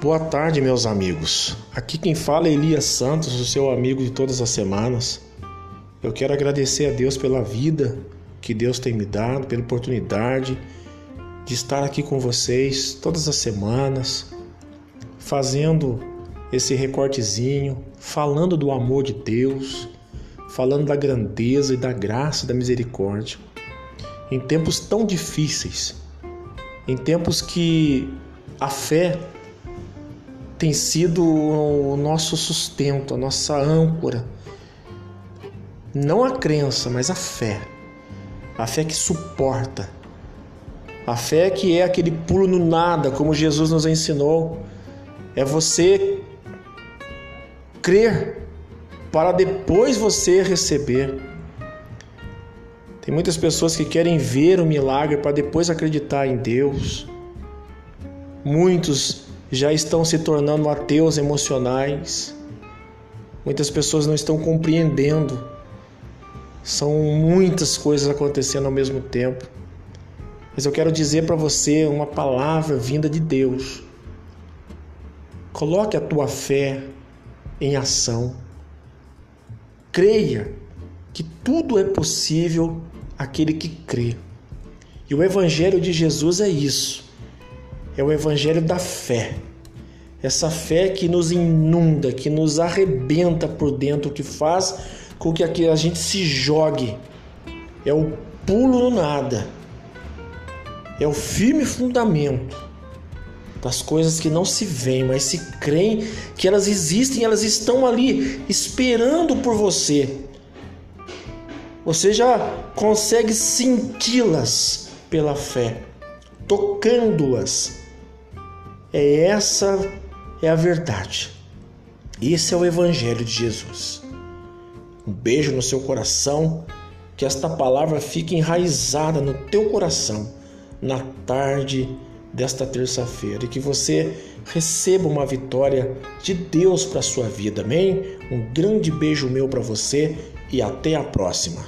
Boa tarde, meus amigos. Aqui quem fala é Elias Santos, o seu amigo de todas as semanas. Eu quero agradecer a Deus pela vida que Deus tem me dado, pela oportunidade de estar aqui com vocês todas as semanas, fazendo esse recortezinho, falando do amor de Deus, falando da grandeza e da graça, da misericórdia. Em tempos tão difíceis, em tempos que a fé tem sido o nosso sustento, a nossa âncora. Não a crença, mas a fé. A fé que suporta. A fé que é aquele pulo no nada, como Jesus nos ensinou. É você crer para depois você receber. Tem muitas pessoas que querem ver o milagre para depois acreditar em Deus. Muitos já estão se tornando ateus emocionais. Muitas pessoas não estão compreendendo. São muitas coisas acontecendo ao mesmo tempo. Mas eu quero dizer para você uma palavra vinda de Deus. Coloque a tua fé em ação. Creia que tudo é possível aquele que crê. E o Evangelho de Jesus é isso é o evangelho da fé. Essa fé que nos inunda, que nos arrebenta por dentro, que faz com que a gente se jogue. É o pulo no nada. É o firme fundamento das coisas que não se veem, mas se creem que elas existem, elas estão ali esperando por você. Você já consegue senti-las pela fé, tocando-as é essa é a verdade. Esse é o evangelho de Jesus. Um beijo no seu coração, que esta palavra fique enraizada no teu coração na tarde desta terça-feira e que você receba uma vitória de Deus para sua vida. Amém? Um grande beijo meu para você e até a próxima.